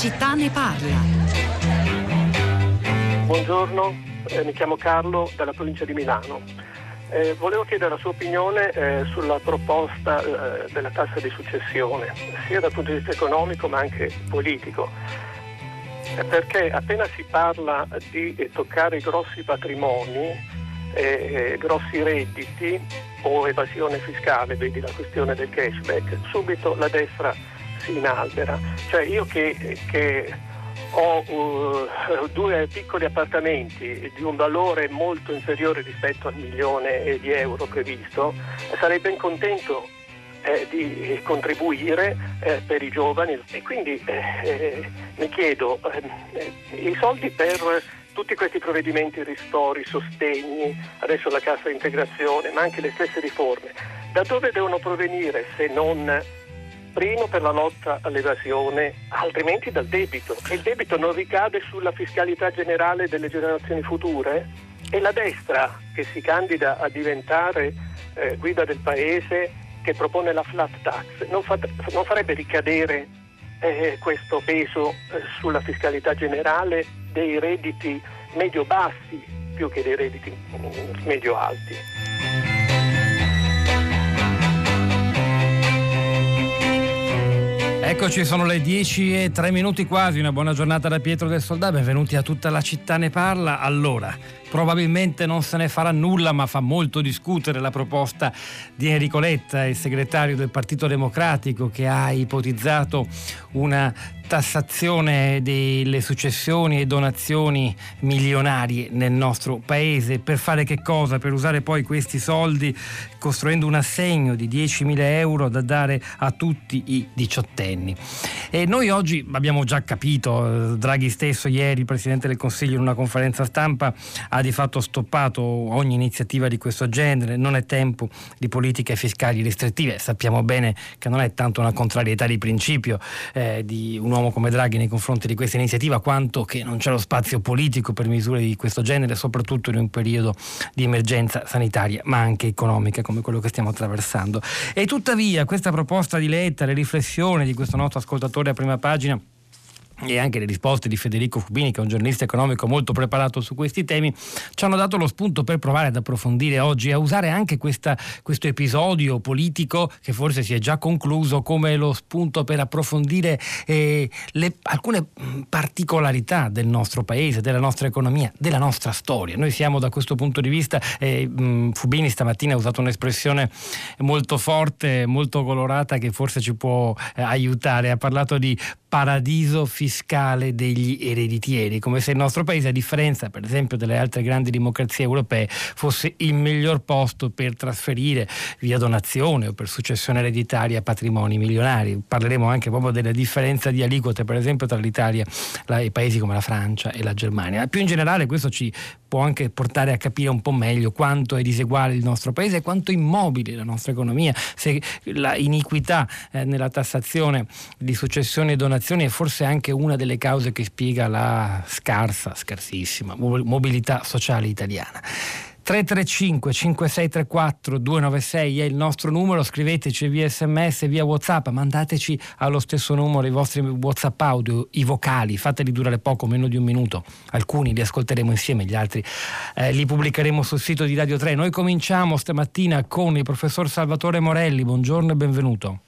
città ne parla. Buongiorno, eh, mi chiamo Carlo dalla provincia di Milano. Eh, volevo chiedere la sua opinione eh, sulla proposta eh, della tassa di successione, sia dal punto di vista economico ma anche politico. Eh, perché appena si parla di toccare grossi patrimoni, eh, grossi redditi o evasione fiscale, vedi la questione del cashback, subito la destra si inalbera. Cioè io che, che ho uh, due piccoli appartamenti di un valore molto inferiore rispetto al milione di euro previsto, sarei ben contento eh, di contribuire eh, per i giovani e quindi eh, eh mi chiedo, eh, i soldi per tutti questi provvedimenti, ristori, sostegni, adesso la cassa integrazione, ma anche le stesse riforme, da dove devono provenire se non primo per la lotta all'evasione, altrimenti dal debito. E il debito non ricade sulla fiscalità generale delle generazioni future? E la destra che si candida a diventare eh, guida del paese, che propone la flat tax, non, fa, non farebbe ricadere eh, questo peso eh, sulla fiscalità generale dei redditi medio-bassi più che dei redditi mm, medio-alti? Eccoci, sono le 10 e 3 minuti quasi, una buona giornata da Pietro del Soldà, benvenuti a tutta la città ne parla. Allora, probabilmente non se ne farà nulla, ma fa molto discutere la proposta di Enrico Letta, il segretario del Partito Democratico, che ha ipotizzato una tassazione delle successioni e donazioni milionarie nel nostro paese. Per fare che cosa? Per usare poi questi soldi costruendo un assegno di 10.000 euro da dare a tutti i diciottenni. E noi oggi abbiamo già capito, Draghi stesso ieri, il Presidente del Consiglio in una conferenza stampa ha di fatto stoppato ogni iniziativa di questo genere, non è tempo di politiche fiscali restrittive, sappiamo bene che non è tanto una contrarietà di principio eh, di un uomo come Draghi nei confronti di questa iniziativa, quanto che non c'è lo spazio politico per misure di questo genere, soprattutto in un periodo di emergenza sanitaria, ma anche economica come quello che stiamo attraversando. E tuttavia questa proposta di Letta, le riflessioni di questo nostro ascoltatore a prima pagina, e anche le risposte di Federico Fubini, che è un giornalista economico molto preparato su questi temi, ci hanno dato lo spunto per provare ad approfondire oggi a usare anche questa, questo episodio politico che forse si è già concluso come lo spunto per approfondire eh, le, alcune particolarità del nostro paese, della nostra economia, della nostra storia. Noi siamo da questo punto di vista, eh, Fubini stamattina ha usato un'espressione molto forte, molto colorata che forse ci può eh, aiutare, ha parlato di paradiso fiscale degli ereditieri, come se il nostro paese, a differenza per esempio delle altre grandi democrazie europee, fosse il miglior posto per trasferire via donazione o per successione ereditaria patrimoni milionari. Parleremo anche proprio della differenza di aliquote, per esempio, tra l'Italia e paesi come la Francia e la Germania. Più in generale questo ci può anche portare a capire un po' meglio quanto è diseguale il nostro paese e quanto immobile la nostra economia, se la iniquità eh, nella tassazione di successione e donazioni è forse anche una delle cause che spiega la scarsa, scarsissima mobilità sociale italiana. 335 5634 296 è il nostro numero, scriveteci via sms, via whatsapp, mandateci allo stesso numero i vostri whatsapp audio, i vocali, fateli durare poco, meno di un minuto, alcuni li ascolteremo insieme, gli altri eh, li pubblicheremo sul sito di Radio 3. Noi cominciamo stamattina con il professor Salvatore Morelli, buongiorno e benvenuto.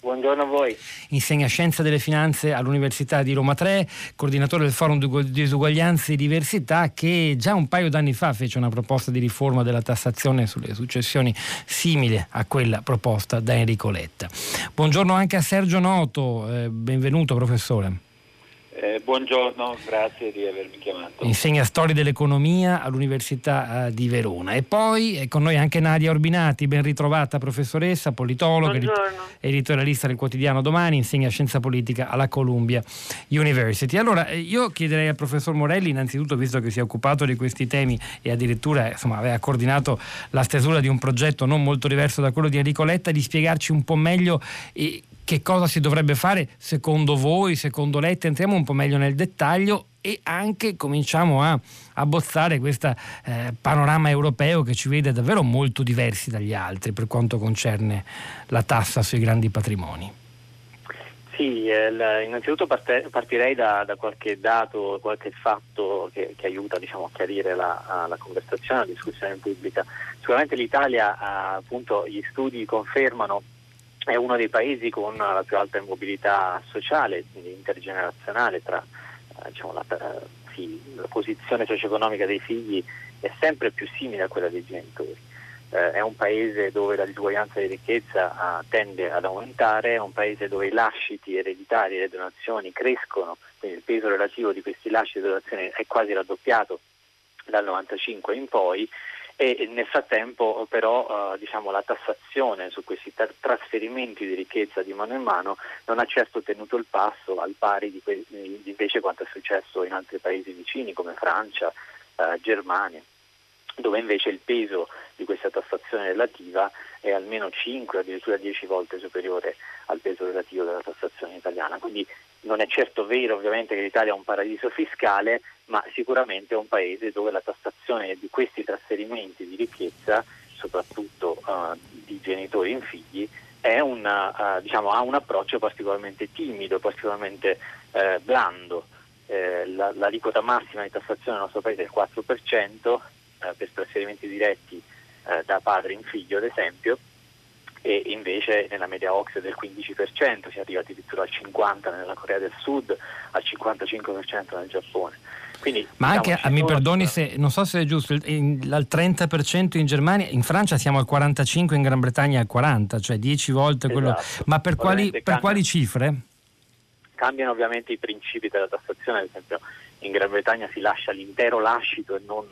Buongiorno a voi. Insegna Scienza delle Finanze all'Università di Roma 3, coordinatore del Forum di Disuguaglianze e Diversità che già un paio d'anni fa fece una proposta di riforma della tassazione sulle successioni simile a quella proposta da Enrico Letta. Buongiorno anche a Sergio Noto, eh, benvenuto professore. Eh, buongiorno, grazie di avermi chiamato. Insegna storia dell'economia all'Università eh, di Verona. E poi è con noi anche Nadia Orbinati, ben ritrovata professoressa, politologa, buongiorno. editorialista del quotidiano Domani, insegna scienza politica alla Columbia University. Allora, eh, io chiederei al professor Morelli, innanzitutto, visto che si è occupato di questi temi e addirittura insomma, aveva coordinato la stesura di un progetto non molto diverso da quello di Enrico Letta, di spiegarci un po' meglio eh, che cosa si dovrebbe fare secondo voi, secondo Letta, entriamo un po' meglio nel dettaglio e anche cominciamo a abbozzare questo eh, panorama europeo che ci vede davvero molto diversi dagli altri per quanto concerne la tassa sui grandi patrimoni. Sì, eh, innanzitutto partirei da, da, qualche dato, qualche fatto che, che aiuta diciamo, a chiarire la, la, conversazione, la discussione pubblica. Sicuramente l'Italia, appunto, gli studi confermano è uno dei paesi con la più alta mobilità sociale, quindi intergenerazionale, tra eh, diciamo, la, eh, la posizione socio-economica dei figli è sempre più simile a quella dei genitori. Eh, è un paese dove la disuguaglianza di ricchezza eh, tende ad aumentare, è un paese dove i lasciti ereditari e le donazioni crescono, quindi il peso relativo di questi lasciti e donazioni è quasi raddoppiato dal 95 in poi e nel frattempo però eh, diciamo, la tassazione su questi tra- trasferimenti di ricchezza di mano in mano non ha certo tenuto il passo al pari di, que- di invece quanto è successo in altri paesi vicini come Francia, eh, Germania dove invece il peso di questa tassazione relativa è almeno 5 addirittura 10 volte superiore al peso relativo della tassazione italiana. Quindi non è certo vero ovviamente che l'Italia è un paradiso fiscale, ma sicuramente è un paese dove la tassazione di questi trasferimenti di ricchezza, soprattutto uh, di genitori in figli, una, uh, diciamo, ha un approccio particolarmente timido, particolarmente uh, blando. Eh, la, l'aliquota massima di tassazione nel nostro paese è il 4%, eh, per trasferimenti diretti eh, da padre in figlio ad esempio e invece nella media OX del 15%, si arriva addirittura al 50% nella Corea del Sud, al 55% nel Giappone. Quindi, Ma diciamo, anche, mi perdoni se non so se è giusto, al 30% in Germania, in Francia siamo al 45%, in Gran Bretagna al 40%, cioè 10 volte quello. Esatto. Ma per quali, per quali cifre? Cambiano ovviamente i principi della tassazione, ad esempio in Gran Bretagna si lascia l'intero lascito e non,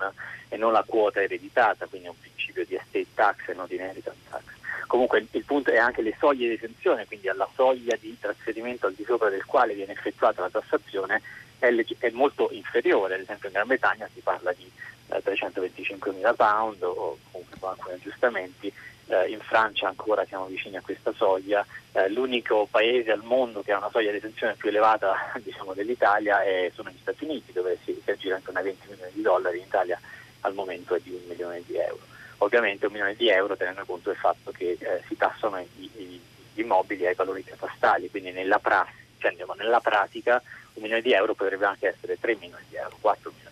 e non la quota ereditata, quindi è un principio di estate tax e non di inheritance tax. Comunque il, punto è anche le soglie di esenzione, quindi alla soglia di trasferimento al di sopra del quale viene effettuata la tassazione è, è molto inferiore, ad esempio in Gran Bretagna si parla di eh, 325 mila pound o comunque con alcuni aggiustamenti eh, in Francia ancora siamo vicini a questa soglia, eh, l'unico paese al mondo che ha una soglia di esenzione più elevata diciamo, dell'Italia è, sono gli Stati Uniti dove si, si aggira intorno ai 20 milioni di dollari, in Italia al momento è di un milione di euro. Ovviamente un milione di euro tenendo conto del fatto che eh, si tassano gli, gli, immobili ai valori catastali, quindi nella, prassi, cioè, nella pratica un milione di euro potrebbe anche essere 3 milioni di euro, 4 milioni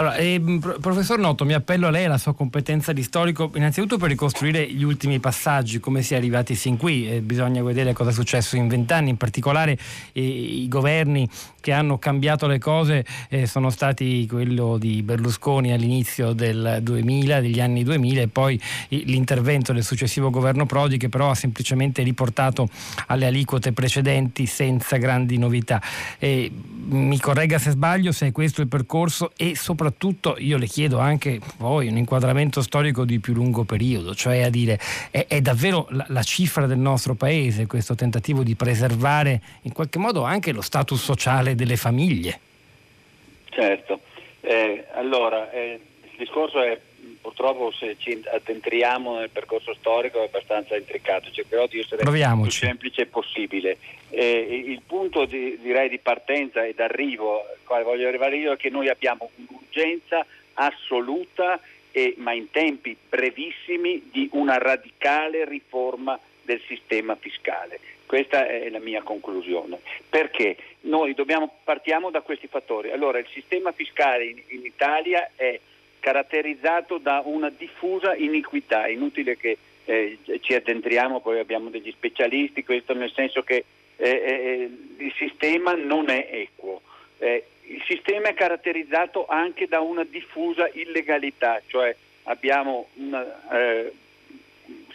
allora, eh, professor Noto, mi appello a lei e alla sua competenza di storico, innanzitutto per ricostruire gli ultimi passaggi, come si è arrivati sin qui. Eh, bisogna vedere cosa è successo in vent'anni, in particolare eh, i governi che hanno cambiato le cose eh, sono stati quello di Berlusconi all'inizio del 2000, degli anni 2000 e poi l'intervento del successivo governo Prodi che però ha semplicemente riportato alle aliquote precedenti senza grandi novità. mi corregga se sbaglio, se è questo il percorso e soprattutto soprattutto io le chiedo anche poi un inquadramento storico di più lungo periodo, cioè a dire è, è davvero la, la, cifra del nostro paese questo tentativo di preservare in qualche modo anche lo status sociale delle famiglie? Certo, eh, allora eh, il discorso è purtroppo se ci addentriamo nel percorso storico è abbastanza intricato, cercherò di essere Proviamoci. più semplice possibile. Eh, il punto di, direi di partenza e d'arrivo al quale voglio arrivare io è che noi abbiamo un'urgenza assoluta e, ma in tempi brevissimi di una radicale riforma del sistema fiscale. Questa è la mia conclusione. Perché noi dobbiamo, partiamo da questi fattori. Allora, il sistema fiscale in, in Italia è caratterizzato da una diffusa iniquità. È inutile che eh, ci addentriamo, poi abbiamo degli specialisti, questo nel senso che eh, eh, il sistema non è equo. Eh, il sistema è caratterizzato anche da una diffusa illegalità, cioè abbiamo una eh,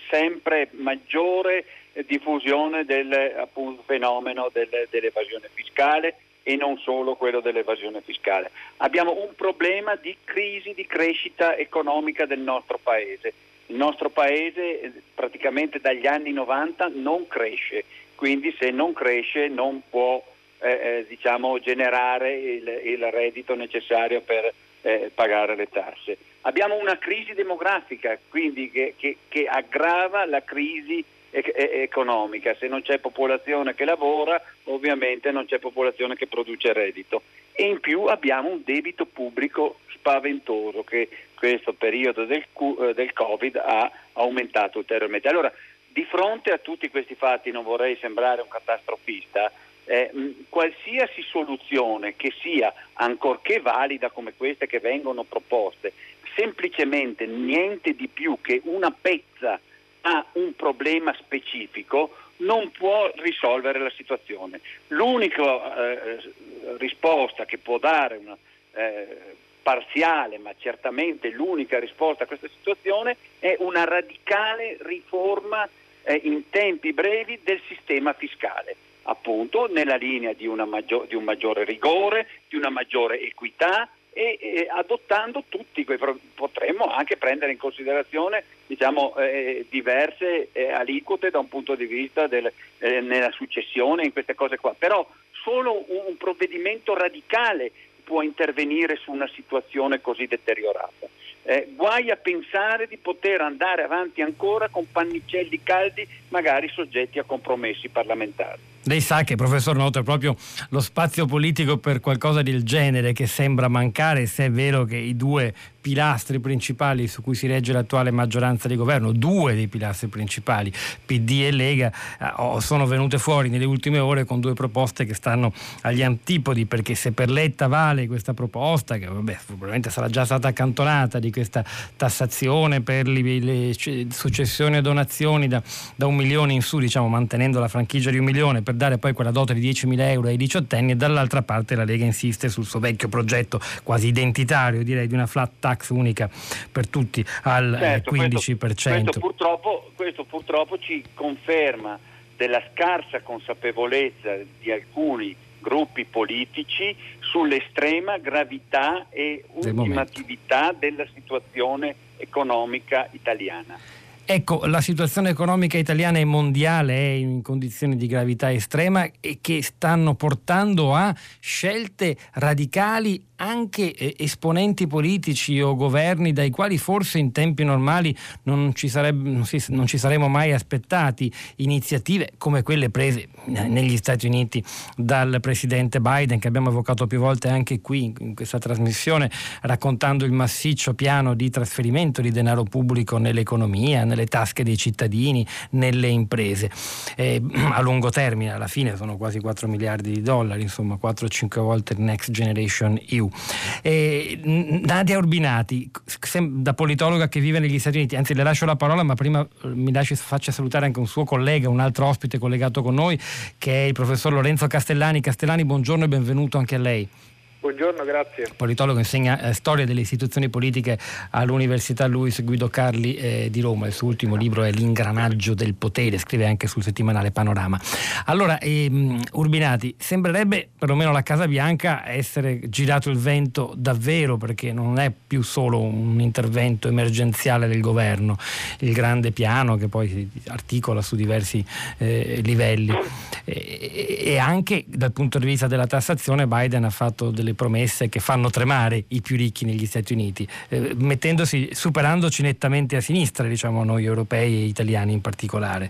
sempre maggiore diffusione del appunto, fenomeno del, dell'evasione fiscale e non solo quello dell'evasione fiscale. Abbiamo un problema di crisi di crescita economica del nostro Paese. Il nostro Paese eh, praticamente dagli anni 90 non cresce, quindi se non cresce non può eh, eh, diciamo, generare il, il, reddito necessario per eh, pagare le tasse. Abbiamo una crisi demografica quindi che, che, che aggrava la crisi economica, se non c'è popolazione che lavora ovviamente non c'è popolazione che produce reddito e in più abbiamo un debito pubblico spaventoso che questo periodo del, del Covid ha aumentato ulteriormente. Allora Di fronte a tutti questi fatti, non vorrei sembrare un catastrofista, eh, qualsiasi soluzione che sia ancorché valida come queste che vengono proposte, semplicemente niente di più che una pezza a un problema specifico, non può risolvere la situazione. L'unica eh, risposta che può dare una eh, parziale, ma certamente l'unica risposta a questa situazione è una radicale riforma eh, in tempi brevi del sistema fiscale, appunto nella linea di, maggior, di un maggiore rigore, di una maggiore equità, e, e, adottando tutti quei potremmo anche prendere in considerazione diciamo, eh, diverse eh, aliquote da un punto di vista del, eh, nella successione in queste cose qua. Però solo un, un provvedimento radicale può intervenire su una situazione così deteriorata. Eh, guai a pensare di poter andare avanti ancora con pannicelli caldi magari soggetti a compromessi parlamentari lei sa che, professor Noto, è proprio lo spazio politico per qualcosa del genere che sembra mancare, se è vero che i due pilastri principali su cui si regge l'attuale maggioranza di governo, due dei pilastri principali, PD e Lega, eh, sono venute fuori nelle ultime ore con due proposte che stanno agli antipodi, perché se per Letta vale questa proposta, che vabbè, probabilmente sarà già stata accantonata, di questa tassazione per le, successioni e donazioni da, da, un milione in su, diciamo mantenendo la franchigia di un milione, per dare poi quella dote di 10.000 euro ai diciottenni, e dall'altra parte la Lega insiste sul suo vecchio progetto quasi identitario, direi, di una flat tax tax unica per tutti al certo, 15%. Questo, questo, purtroppo, questo purtroppo ci conferma della scarsa consapevolezza di alcuni gruppi politici sull'estrema gravità e ultimatività della situazione economica italiana. Ecco, la situazione economica italiana e mondiale è in condizioni di gravità estrema e che stanno portando a scelte radicali anche eh, esponenti politici o governi dai quali forse in tempi normali non ci, sarebbe, non, si, non ci, saremmo mai aspettati iniziative come quelle prese negli Stati Uniti dal presidente Biden che abbiamo evocato più volte anche qui in questa trasmissione raccontando il massiccio piano di trasferimento di denaro pubblico nell'economia, nelle tasche dei cittadini, nelle imprese. Eh, a lungo termine alla fine sono quasi 4 miliardi di dollari, insomma 4-5 volte il Next Generation EU più. Nadia Urbinati, da politologa che vive negli Stati Uniti, anzi le lascio la parola, ma prima eh, mi lasci, faccia salutare anche un suo collega, un altro ospite collegato con noi, che è il professor Lorenzo Castellani. Castellani, buongiorno e benvenuto anche a lei. Buongiorno, grazie. Politologo insegna eh, storia delle istituzioni politiche all'Università Luis Guido Carli eh, di Roma. Il suo ultimo libro è L'ingranaggio del potere, scrive anche sul settimanale Panorama. Allora, ehm, Urbinati, sembrerebbe perlomeno la Casa Bianca essere girato il vento davvero perché non è più solo un intervento emergenziale del governo, il grande piano che poi si articola su diversi eh, livelli. E, e anche dal punto di vista della tassazione Biden ha fatto delle promesse che fanno tremare i più ricchi negli Stati Uniti, eh, mettendosi, superandoci nettamente a sinistra, diciamo noi europei e italiani in particolare.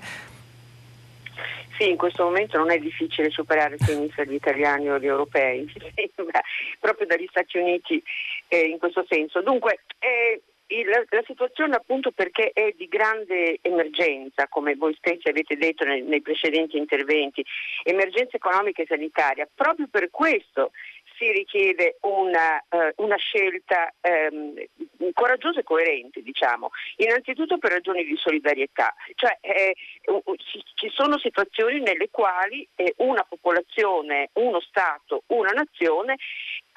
Sì, in questo momento non è difficile superare sinistra gli italiani o gli europei, proprio dagli Stati Uniti eh, in questo senso. Dunque, eh, la, la, situazione appunto perché è di grande emergenza, come voi stessi avete detto nei, nei precedenti interventi, emergenza economica e sanitaria, proprio per questo si richiede una, uh, una scelta um, coraggiosa e coerente, diciamo, innanzitutto per ragioni di solidarietà, cioè eh, ci, sono situazioni nelle quali eh, una popolazione, uno Stato, una nazione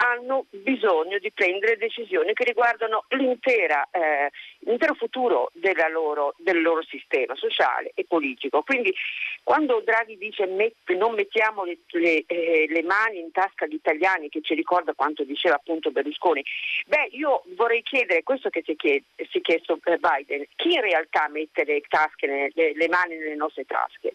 hanno bisogno di prendere decisioni che riguardano eh, l'intero futuro loro, del loro sistema sociale e politico. Quindi quando Draghi dice met, non mettiamo le, le, eh, le, mani in tasca agli italiani, che ci ricorda quanto diceva appunto Berlusconi, beh io vorrei chiedere, questo che si è chiesto eh, Biden, chi in realtà mette le, tasche, le mani nelle nostre tasche?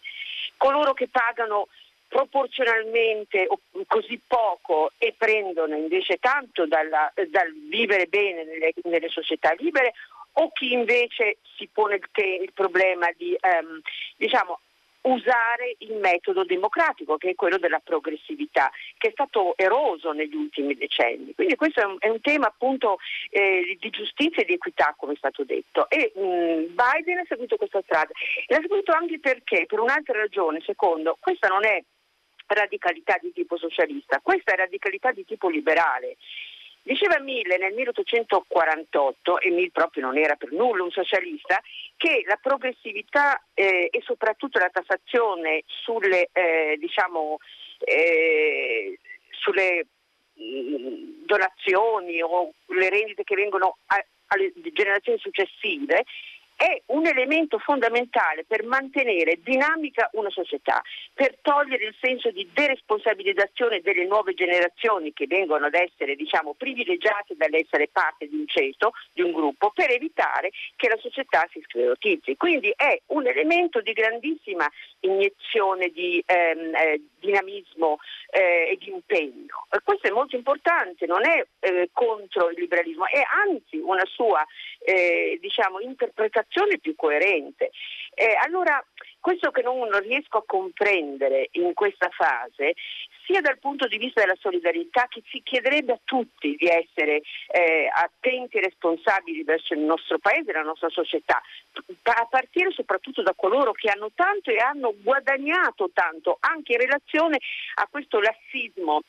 Coloro che pagano proporzionalmente così poco e prendono invece tanto dalla, dal vivere bene nelle, nelle, società libere o chi invece si pone il, il problema di um, diciamo, usare il metodo democratico che è quello della progressività che è stato eroso negli ultimi decenni. Quindi questo è un, è un tema appunto eh, di giustizia e di equità come è stato detto e mh, mm, Biden ha seguito questa strada l'ha seguito anche perché per un'altra ragione, secondo, questa non è radicalità di tipo socialista, questa è radicalità di tipo liberale. Diceva Mille nel 1848, e Mill proprio non era per nulla un socialista, che la progressività eh, e soprattutto la tassazione sulle, eh, diciamo, eh, sulle mh, mm, donazioni o le rendite che vengono a, alle generazioni successive è un elemento fondamentale per mantenere dinamica una società, per togliere il senso di deresponsabilizzazione delle nuove generazioni che vengono ad essere diciamo, privilegiate dall'essere parte di un ceto, di un gruppo, per evitare che la società si sclerotizzi. Quindi è un elemento di grandissima iniezione di ehm, eh, dinamismo eh, e di impegno. E questo è molto importante, non è eh, contro il liberalismo, è anzi una sua eh, diciamo, interpretazione più coerente. Eh, allora, questo che non, riesco a comprendere in questa fase, sia dal punto di vista della solidarietà che si chiederebbe a tutti di essere eh, attenti e responsabili verso il nostro paese e la nostra società, a partire soprattutto da coloro che hanno tanto e hanno guadagnato tanto anche in relazione a questo lassismo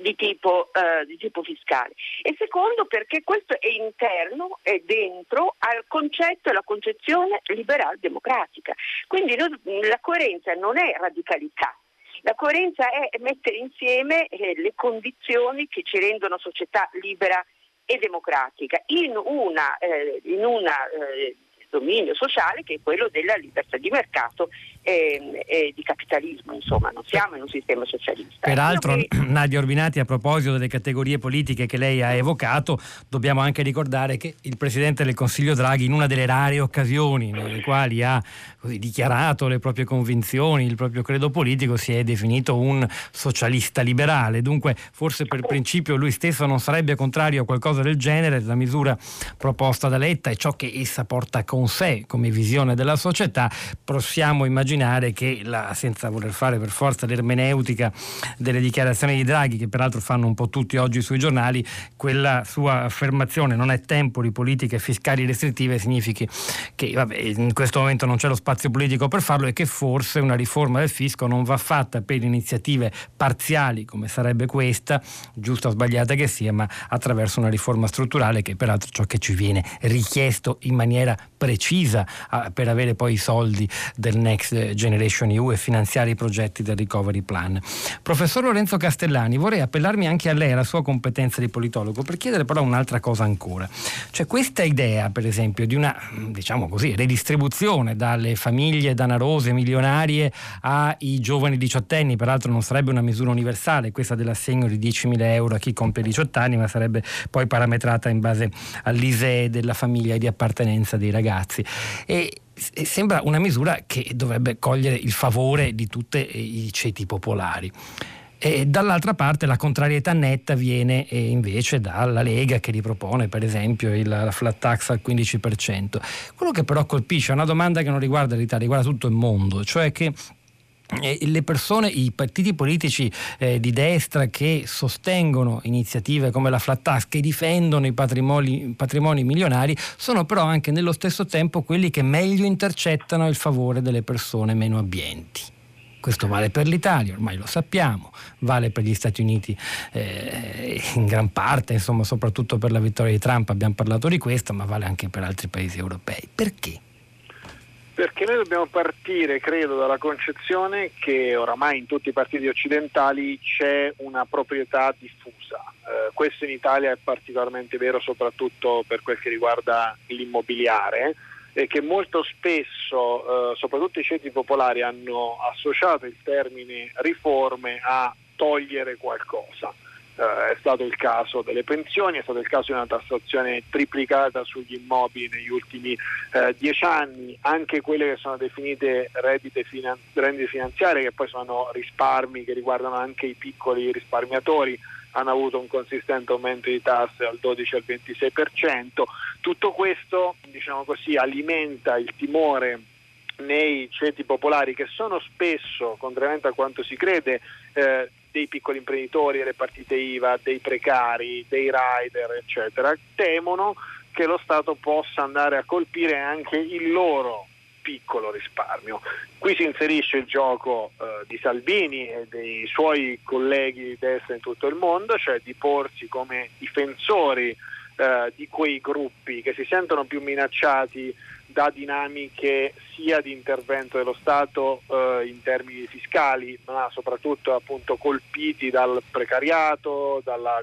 di tipo, eh, di tipo, fiscale e secondo perché questo è interno, è dentro al concetto e alla concezione liberal democratica. Quindi la coerenza non è radicalità, la coerenza è mettere insieme eh, le condizioni che ci rendono società libera e democratica in una, eh, eh, dominio sociale che è quello della libertà di mercato e, e di capitalismo, insomma, non siamo in un sistema socialista. Peraltro, che... Nadia Orbinati, a proposito delle categorie politiche che lei ha evocato, dobbiamo anche ricordare che il Presidente del Consiglio Draghi, in una delle rare occasioni nelle quali ha così, dichiarato le proprie convinzioni, il proprio credo politico, si è definito un socialista liberale. Dunque, forse per principio lui stesso non sarebbe contrario a qualcosa del genere, la misura proposta da Letta e ciò che essa porta con sé come visione della società, possiamo immaginare che, la, senza voler fare per forza l'ermeneutica delle dichiarazioni di Draghi, che peraltro fanno un po' tutti oggi sui giornali, quella sua affermazione non è tempo di politiche fiscali restrittive significhi che vabbè, in questo momento non c'è lo spazio politico per farlo e che forse una riforma del fisco non va fatta per iniziative parziali come sarebbe questa, giusta o sbagliata che sia, ma attraverso una riforma strutturale che peraltro è ciò che ci viene richiesto in maniera precisa per avere poi i soldi del Next Generation EU e finanziare i progetti del Recovery Plan. Professor Lorenzo Castellani, vorrei appellarmi anche a lei, alla sua competenza di politologo, per chiedere però un'altra cosa ancora. Cioè questa idea, per esempio, di una, diciamo così, redistribuzione dalle famiglie danarose, milionarie ai giovani diciottenni, peraltro non sarebbe una misura universale, questa dell'assegno di 10.000 euro a chi compie 18 anni, ma sarebbe poi parametrata in base all'ISEE della famiglia e di appartenenza dei ragazzi. E sembra una misura che dovrebbe cogliere il favore di tutti i ceti popolari. E dall'altra parte la contrarietà netta viene eh, invece dalla Lega che ripropone per esempio il, la flat tax al 15%. Quello che però colpisce è una domanda che non riguarda l'Italia, riguarda tutto il mondo, cioè che le persone, i partiti politici eh, di destra che sostengono iniziative come la flat tax, che difendono i patrimoni, patrimoni, milionari, sono però anche nello stesso tempo quelli che meglio intercettano il favore delle persone meno abbienti. Questo vale per l'Italia, ormai lo sappiamo, vale per gli Stati Uniti eh, in gran parte, insomma, soprattutto per la vittoria di Trump abbiamo parlato di questo, ma vale anche per altri paesi europei. Perché? Perché noi dobbiamo partire, credo, dalla concezione che oramai in tutti i partiti occidentali c'è una proprietà diffusa. Eh, questo in Italia è particolarmente vero soprattutto per quel che riguarda l'immobiliare e che molto spesso, eh, soprattutto i ceti popolari, hanno associato il termine riforme a togliere qualcosa eh, è stato il caso delle pensioni, è stato il caso di una tassazione triplicata sugli immobili negli ultimi eh, dieci anni, anche quelle che sono definite reddite, finan- reddite finanziarie, che poi sono risparmi che riguardano anche i piccoli risparmiatori, hanno avuto un consistente aumento di tasse dal 12 al 26%. Tutto questo diciamo così, alimenta il timore nei ceti popolari che sono spesso, contrariamente a quanto si crede, eh, dei piccoli imprenditori, delle partite IVA, dei precari, dei rider, eccetera, temono che lo Stato possa andare a colpire anche il loro piccolo risparmio. Qui si inserisce il gioco eh, di Salvini e dei suoi colleghi di destra in tutto il mondo, cioè di porsi come difensori eh, di quei gruppi che si sentono più minacciati da dinamiche sia di intervento dello Stato eh, in termini fiscali, ma soprattutto appunto colpiti dal precariato, dalla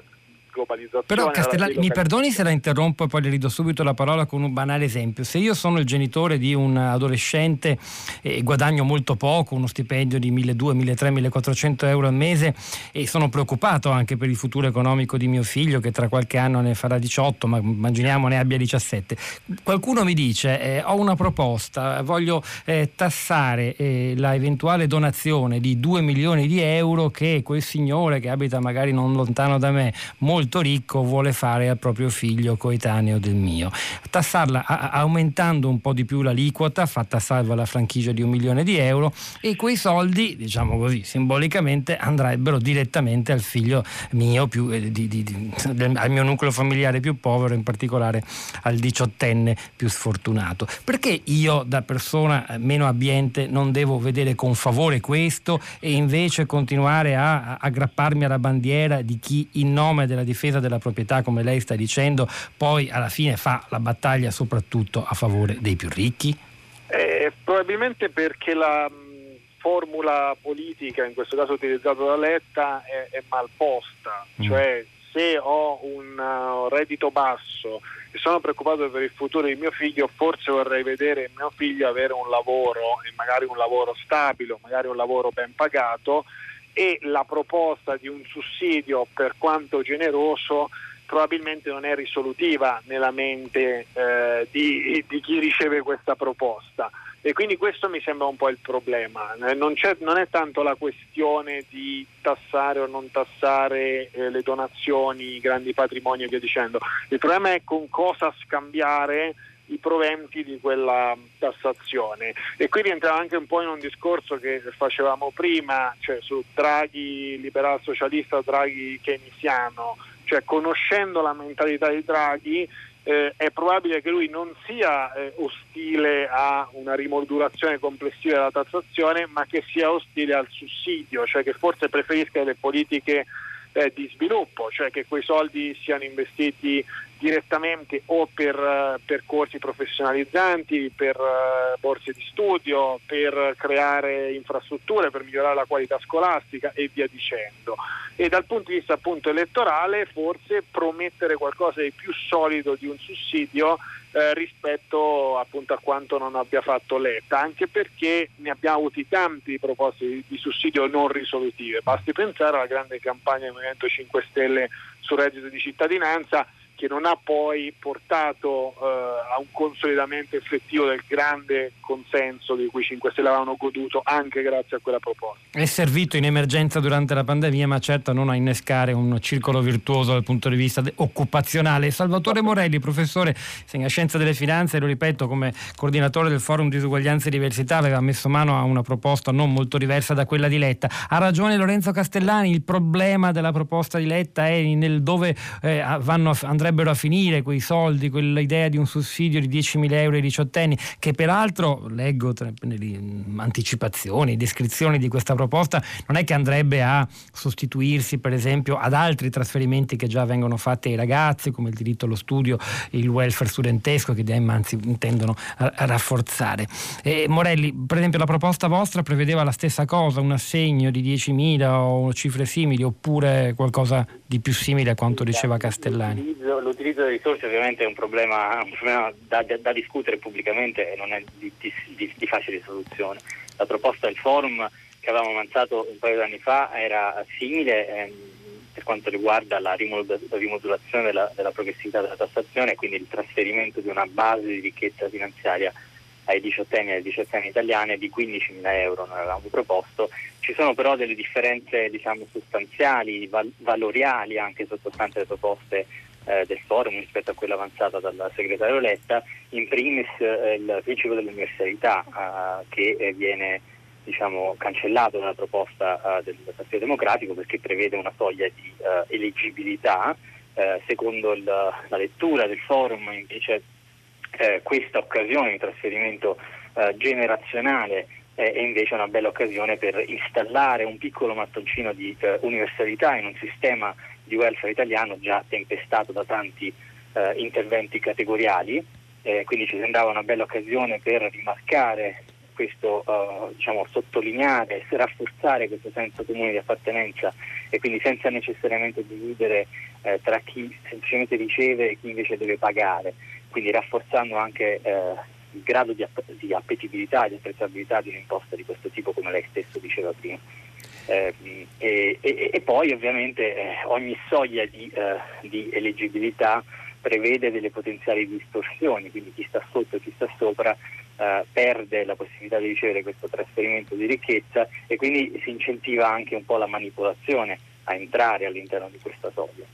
globalizzazione. Però Castellani, mi perdoni se la interrompo e poi le rido subito la parola con un banale esempio. Se io sono il genitore di un adolescente e guadagno molto poco, uno stipendio di 1.200, 1.300, 1.400 euro al mese e sono preoccupato anche per il futuro economico di mio figlio che tra qualche anno ne farà 18, ma immaginiamo ne abbia 17. Qualcuno mi dice eh, ho una proposta, voglio eh, tassare eh, la eventuale donazione di 2 milioni di euro che quel signore che abita magari non lontano da me, molto molto ricco vuole fare al proprio figlio coetaneo del mio. Tassarla aumentando un po' di più l'aliquota, fatta salva la franchigia di un milione di euro e quei soldi, diciamo così, simbolicamente andrebbero direttamente al figlio mio, più, eh, di, di, di, al mio nucleo familiare più povero, in particolare al diciottenne più sfortunato. Perché io da persona eh, meno abbiente non devo vedere con favore questo e invece continuare a, a aggrapparmi alla bandiera di chi in nome della difesa difesa della proprietà, come lei sta dicendo, poi alla fine fa la battaglia soprattutto a favore dei più ricchi? Eh, probabilmente perché la mh, formula politica, in questo caso utilizzata da Letta, è, è mal posta, mm. cioè se ho un uh, reddito basso e sono preoccupato per il futuro di mio figlio, forse vorrei vedere mio figlio avere un lavoro e magari un lavoro stabile, magari un lavoro ben pagato e la proposta di un sussidio, per quanto generoso, probabilmente non è risolutiva nella mente eh, di, di, chi riceve questa proposta. E quindi questo mi sembra un po' il problema. Eh, non, non è tanto la questione di tassare o non tassare eh, le donazioni, i grandi patrimoni e via dicendo. Il problema è con cosa scambiare i proventi di quella tassazione. E qui rientriamo anche un po' in un discorso che facevamo prima, cioè su Draghi liberal socialista, Draghi keynesiano, cioè conoscendo la mentalità di Draghi eh, è probabile che lui non sia eh, ostile a una rimodulazione complessiva della tassazione, ma che sia ostile al sussidio, cioè che forse preferisca le politiche eh, di sviluppo, cioè che quei soldi siano investiti direttamente o per uh, percorsi professionalizzanti, per uh, borse di studio, per creare infrastrutture, per migliorare la qualità scolastica e via dicendo. E dal punto di vista appunto elettorale forse promettere qualcosa di più solido di un sussidio eh, rispetto appunto a quanto non abbia fatto Letta, anche perché ne abbiamo avuti tanti proposte di, di sussidio non risolutive. Basti pensare alla grande campagna del Movimento 5 Stelle sul reddito di cittadinanza che non ha poi portato eh, a un consolidamento effettivo del grande consenso di cui i 5 Stelle avevano goduto anche grazie a quella proposta. È servito in emergenza durante la pandemia, ma certo non a innescare un circolo virtuoso dal punto di vista occupazionale. Salvatore Morelli, professore insegna scienza delle finanze, lo ripeto, come coordinatore del Forum Disuguaglianza e Diversità, aveva messo mano a una proposta non molto diversa da quella di Letta. Ha ragione Lorenzo Castellani, il problema della proposta di Letta è nel dove eh, vanno, andrebbero andrebbero a finire quei soldi, quell'idea di un sussidio di 10.000 euro ai diciottenni, che peraltro, leggo tra, nelle anticipazioni, descrizioni di questa proposta, non è che andrebbe a sostituirsi per esempio ad altri trasferimenti che già vengono fatti ai ragazzi, come il diritto allo studio, il welfare studentesco, che anzi intendono rafforzare. E Morelli, per esempio la proposta vostra prevedeva la stessa cosa, un assegno di 10.000 o cifre simili, oppure qualcosa di più simile a quanto diceva Castellani? l'utilizzo delle risorse ovviamente è un problema, un problema da, da, da, discutere pubblicamente e non è di, di, di, di, facile soluzione. La proposta del forum che avevamo avanzato un paio di anni fa era simile ehm, per quanto riguarda la, rimodulazione della, della progressività della tassazione, quindi il trasferimento di una base di ricchezza finanziaria ai diciottenni e alle diciottenni italiane di 15.000 euro noi avevamo proposto. Ci sono però delle differenze diciamo, sostanziali, val- valoriali anche sottostanti le proposte eh, del forum rispetto a quella avanzata dal segretario Letta, in primis eh, il principio dell'universalità eh, che viene diciamo, cancellato dalla proposta del Partito Democratico perché prevede una soglia di eleggibilità. secondo il, la lettura del forum invece questa occasione di trasferimento generazionale è invece una bella occasione per installare un piccolo mattoncino di eh, universalità in un sistema di welfare italiano già tempestato da tanti eh, interventi categoriali, eh, quindi ci sembrava una bella occasione per rimarcare questo, eh, diciamo, sottolineare, rafforzare questo senso comune di appartenenza e quindi senza necessariamente dividere eh, tra chi semplicemente riceve e chi invece deve pagare, quindi rafforzando anche eh, il grado di, app- di appetibilità e di apprezzabilità di un'imposta di questo tipo, come lei stesso diceva prima. Eh, e, e, e, poi ovviamente eh, ogni soglia di, eh, di, eleggibilità prevede delle potenziali distorsioni, quindi chi sta sotto e chi sta sopra eh, perde la possibilità di ricevere questo trasferimento di ricchezza e quindi si incentiva anche un po' la manipolazione a entrare all'interno di questa soglia.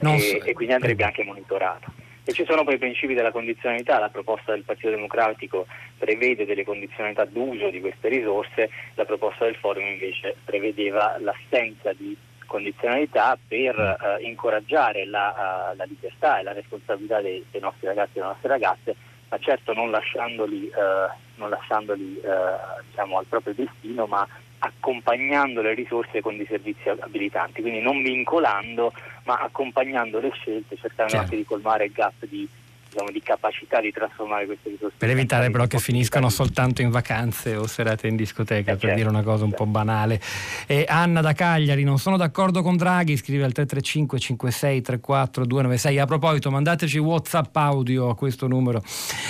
E, e, quindi andrebbe anche monitorato. E ci sono poi i principi della condizionalità, la proposta del Partito Democratico prevede delle condizionalità d'uso di queste risorse, la proposta del Forum invece prevedeva l'assenza di condizionalità per eh, incoraggiare la, uh, la, libertà e la responsabilità dei, dei, nostri ragazzi e delle nostre ragazze, ma certo non lasciandoli, eh, non lasciandoli eh, diciamo, al proprio destino, ma accompagnando le risorse con dei servizi abilitanti, quindi non vincolando ma accompagnando le scelte, cercando certo. anche di colmare il gap di diciamo, di capacità di trasformare queste risorse. Per evitare però che finiscano soltanto in vacanze o serate in discoteca, eh, per certo, dire una cosa un certo. po' banale. E Anna da Cagliari, non sono d'accordo con Draghi, scrive al 335 56 34 296. A proposito, mandateci WhatsApp audio a questo numero.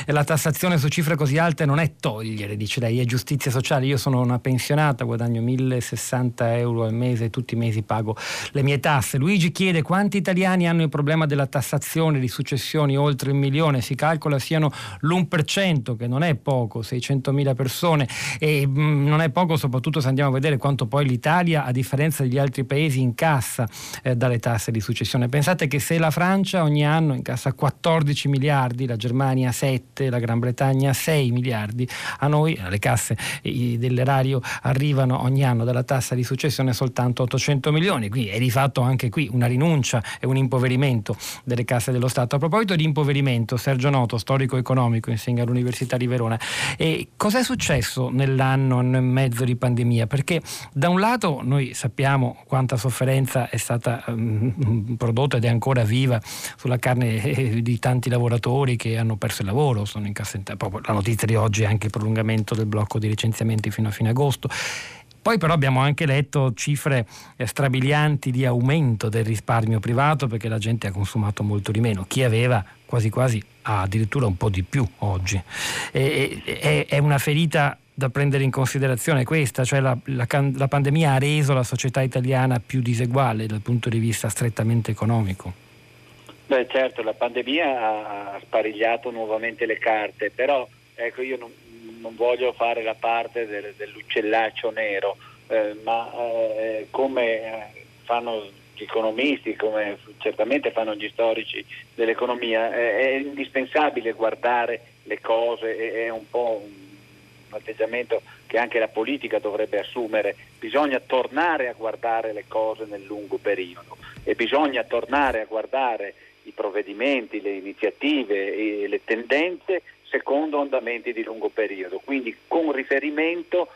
E la tassazione su cifre così alte non è togliere, dice lei, è giustizia sociale. Io sono una pensionata, guadagno 1060 euro al mese, tutti i mesi pago le mie tasse. Luigi chiede quanti italiani hanno il problema della tassazione di successioni oltre il milione milione, si calcola siano l'1%, che non è poco, 600.000 persone, e mh, non è poco soprattutto se andiamo a vedere quanto poi l'Italia, a differenza degli altri paesi, incassa eh, dalle tasse di successione. Pensate che se la Francia ogni anno incassa 14 miliardi, la Germania 7, la Gran Bretagna 6 miliardi, a noi alle casse dell'erario arrivano ogni anno dalla tassa di successione soltanto 800 milioni, quindi è di fatto anche qui una rinuncia e un impoverimento delle casse dello Stato. A proposito di impoverimento, Novecento, Sergio Noto, storico economico, insegna all'Università di Verona. E cos'è successo nell'anno, anno e mezzo di pandemia? Perché da un lato noi sappiamo quanta sofferenza è stata um, prodotta ed è ancora viva sulla carne eh, di tanti lavoratori che hanno perso il lavoro, sono in cassa integrazione. La notizia di oggi è anche il prolungamento del blocco di licenziamenti fino a fine agosto. Poi però abbiamo anche letto cifre eh, strabilianti di aumento del risparmio privato perché la gente ha consumato molto di meno. Chi aveva quasi quasi ha addirittura un po' di più oggi. E, è una ferita da prendere in considerazione questa, cioè la, la, la pandemia ha reso la società italiana più diseguale dal punto di vista strettamente economico. Beh certo, la pandemia ha sparigliato nuovamente le carte, però ecco, io non, non voglio fare la parte del, dell'uccellaccio nero, eh, ma eh, come eh, fanno gli economisti, come certamente fanno gli storici dell'economia, eh, è indispensabile guardare le cose, è un po' un atteggiamento che anche la politica dovrebbe assumere, bisogna tornare a guardare le cose nel lungo periodo e bisogna tornare a guardare i provvedimenti, le iniziative e le tendenze secondo andamenti di lungo periodo, quindi con riferimento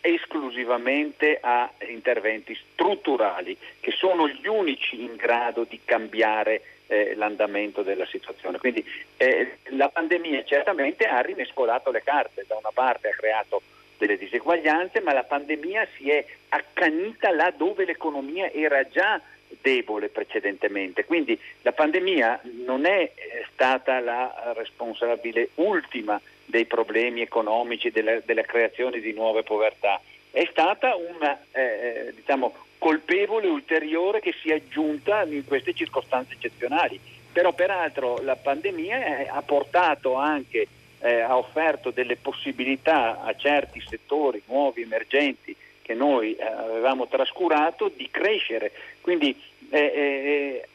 esclusivamente a interventi strutturali che sono gli unici in grado di cambiare eh, l'andamento della situazione. Quindi eh, la pandemia certamente ha rimescolato le carte, da una parte ha creato delle diseguaglianze, ma la pandemia si è accanita là dove l'economia era già debole precedentemente. Quindi la pandemia non è eh, stata la responsabile ultima dei problemi economici, della, della creazione di nuove povertà, è stata una eh, eh, diciamo, colpevole ulteriore che si è aggiunta in queste circostanze eccezionali. Però peraltro la pandemia eh, ha portato anche, eh, ha offerto delle possibilità a certi settori nuovi, emergenti, che noi eh, avevamo trascurato di crescere. Quindi eh, eh,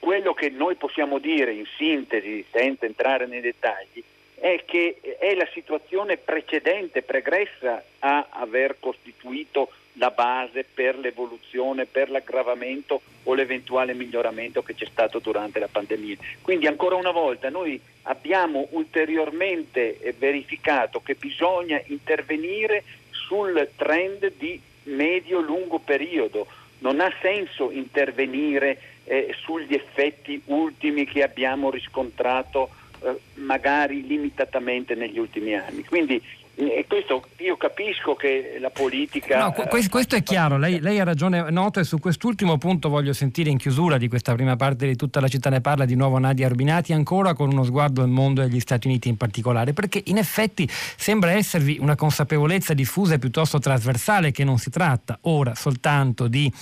quello che noi possiamo dire in sintesi, senza entrare nei dettagli, è che è la situazione precedente, pregressa a aver costituito la base per l'evoluzione, per l'aggravamento o l'eventuale miglioramento che c'è stato durante la pandemia. Quindi ancora una volta noi abbiamo ulteriormente verificato che bisogna intervenire sul trend di medio-lungo periodo. Non ha senso intervenire eh, sugli effetti ultimi che abbiamo riscontrato eh, magari limitatamente negli ultimi anni. Quindi e questo io capisco che la politica. No, questo è chiaro, lei, lei, ha ragione noto e su quest'ultimo punto voglio sentire in chiusura di questa prima parte di tutta la città ne parla di nuovo Nadia Arbinati, ancora con uno sguardo al mondo e agli Stati Uniti in particolare, perché in effetti sembra esservi una consapevolezza diffusa e piuttosto trasversale che non si tratta ora soltanto di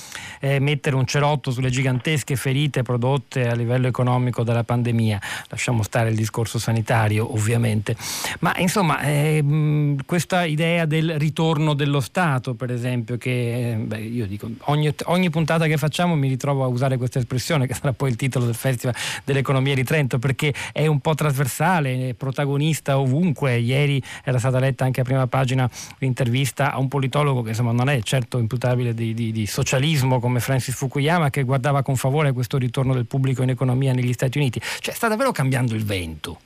eh, mettere un cerotto sulle gigantesche ferite prodotte a livello economico dalla pandemia, lasciamo stare il discorso sanitario ovviamente, ma insomma. Eh, questa idea del ritorno dello Stato, per esempio, che beh, io dico, ogni, ogni, puntata che facciamo mi ritrovo a usare questa espressione, che sarà poi il titolo del Festival dell'Economia di Trento, perché è un po' trasversale, è protagonista ovunque. Ieri era stata letta anche a prima pagina l'intervista a un politologo che insomma non è certo imputabile di, di, di socialismo come Francis Fukuyama, che guardava con favore questo ritorno del pubblico in economia negli Stati Uniti. Cioè sta davvero cambiando il vento.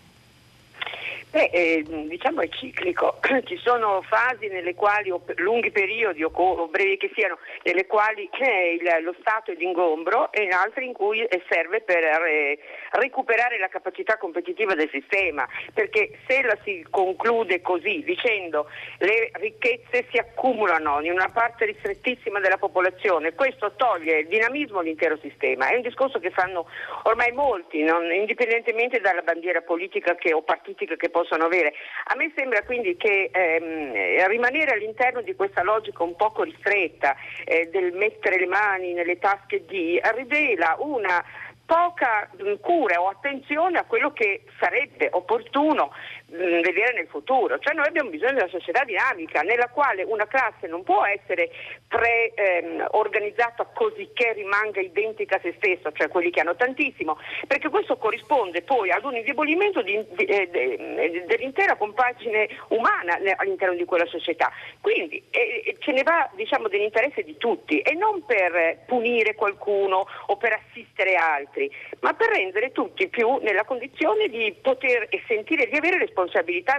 Beh, eh, diciamo è ciclico, ci sono fasi nelle quali, o lunghi periodi o, o, brevi che siano, nelle quali eh, il, lo Stato è d'ingombro e in altre in cui eh, serve per eh, recuperare la capacità competitiva del sistema, perché se la si conclude così, dicendo le ricchezze si accumulano in una parte ristrettissima della popolazione, questo toglie il dinamismo all'intero sistema. È un discorso che fanno ormai molti, non, indipendentemente dalla bandiera politica che, o partitica che possono possono avere. A me sembra quindi che ehm, rimanere all'interno di questa logica un poco ristretta eh, del mettere le mani nelle tasche di rivela una poca cura o attenzione a quello che sarebbe opportuno vedere nel futuro. Cioè noi abbiamo bisogno di una società dinamica nella quale una classe non può essere pre-organizzata ehm, così che rimanga identica a se stessa, cioè quelli che hanno tantissimo, perché questo corrisponde poi ad un indebolimento di, eh, de, dell'intera compagine umana all'interno di quella società. Quindi eh, ce ne va diciamo, dell'interesse di tutti e non per punire qualcuno o per assistere altri, ma per rendere tutti più nella condizione di poter e sentire di avere responsabilità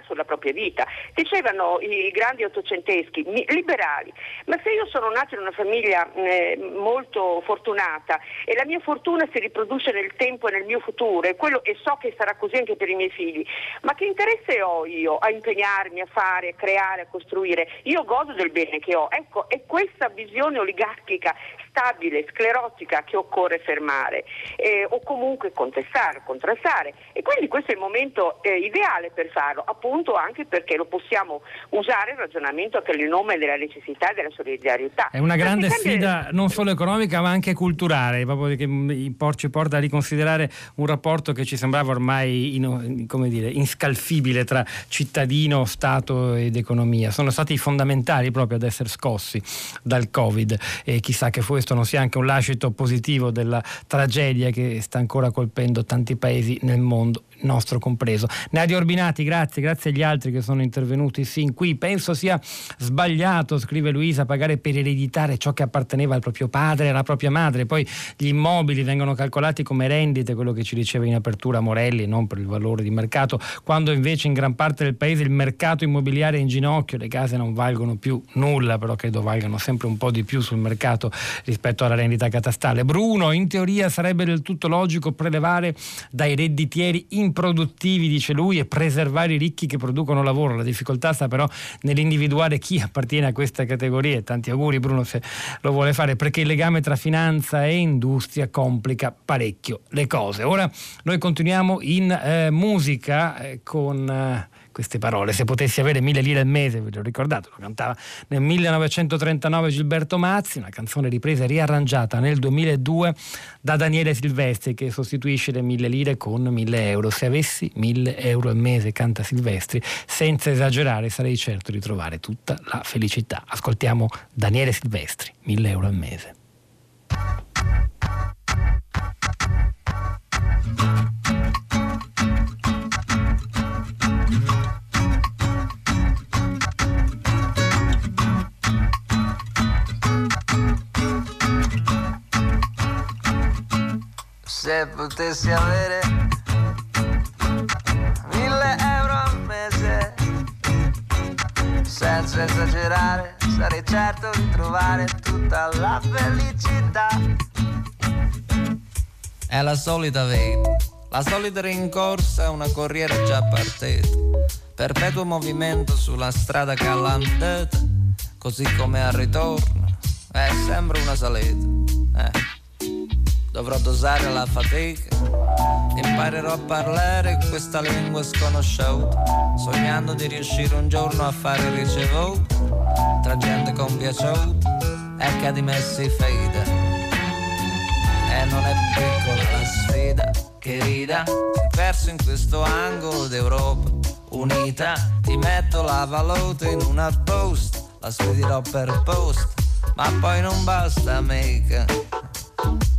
sulla propria vita. Dicevano i grandi ottocenteschi, liberali, ma se io sono nato in una famiglia eh, molto fortunata e la mia fortuna si riproduce nel tempo e nel mio futuro e, quello, e so che sarà così anche per i miei figli, ma che interesse ho io a impegnarmi, a fare, a creare, a costruire? Io godo del bene che ho. Ecco, è questa visione oligarchica stabile, sclerotica che occorre fermare eh, o comunque contestare, contrastare e quindi questo è il momento eh, ideale per farlo, appunto anche perché lo possiamo usare il ragionamento per il nome della necessità e della solidarietà. È una grande sfida non solo economica ma anche culturale, proprio che ci porta a riconsiderare un rapporto che ci sembrava ormai in, dire, inscalfibile tra cittadino, Stato ed economia. Sono stati fondamentali proprio ad essere scossi dal Covid e chissà che questo non sia anche un lascito positivo della tragedia che sta ancora colpendo tanti paesi nel mondo nostro compreso. Nadia Orbinati, grazie, grazie agli altri che sono intervenuti sin qui. Penso sia sbagliato, scrive Luisa, pagare per ereditare ciò che apparteneva al proprio padre e alla propria madre. Poi gli immobili vengono calcolati come rendite, quello che ci diceva in apertura Morelli, non per il valore di mercato, quando invece in gran parte del paese il mercato immobiliare è in ginocchio, le case non valgono più nulla, però credo valgano sempre un po' di più sul mercato rispetto alla rendita catastale. Bruno, in teoria sarebbe del tutto logico prelevare dai redditieri in improduttivi, dice lui, e preservare i ricchi che producono lavoro. La difficoltà sta però nell'individuare chi appartiene a queste categorie. Tanti auguri Bruno se lo vuole fare, perché il legame tra finanza e industria complica parecchio le cose. Ora noi continuiamo in eh, musica eh, con... Queste parole. Se potessi avere mille lire al mese, ve l'ho ricordato, lo cantava nel 1939 Gilberto Mazzi, una canzone ripresa e riarrangiata nel 2002 da Daniele Silvestri che sostituisce le mille lire con mille euro. Se avessi mille euro al mese, canta Silvestri, senza esagerare sarei certo di trovare tutta la felicità. Ascoltiamo Daniele Silvestri, mille euro al mese. Se potessi avere mille euro al mese, senza esagerare, sarei certo di trovare tutta la felicità. È la solita vita, la solita rincorsa, una corriera già partita, perpetuo movimento sulla strada calantata, così come al ritorno, è sempre una salita. Eh dovrò dosare la fatica. Imparerò a parlare questa lingua sconosciuta, sognando di riuscire un giorno a fare ricevuto tra gente compiaciuta e che di me si fida. E non è piccola la sfida che rida, perso in questo angolo d'Europa unita. Ti metto la valuta in una post, la spedirò per post, ma poi non basta mica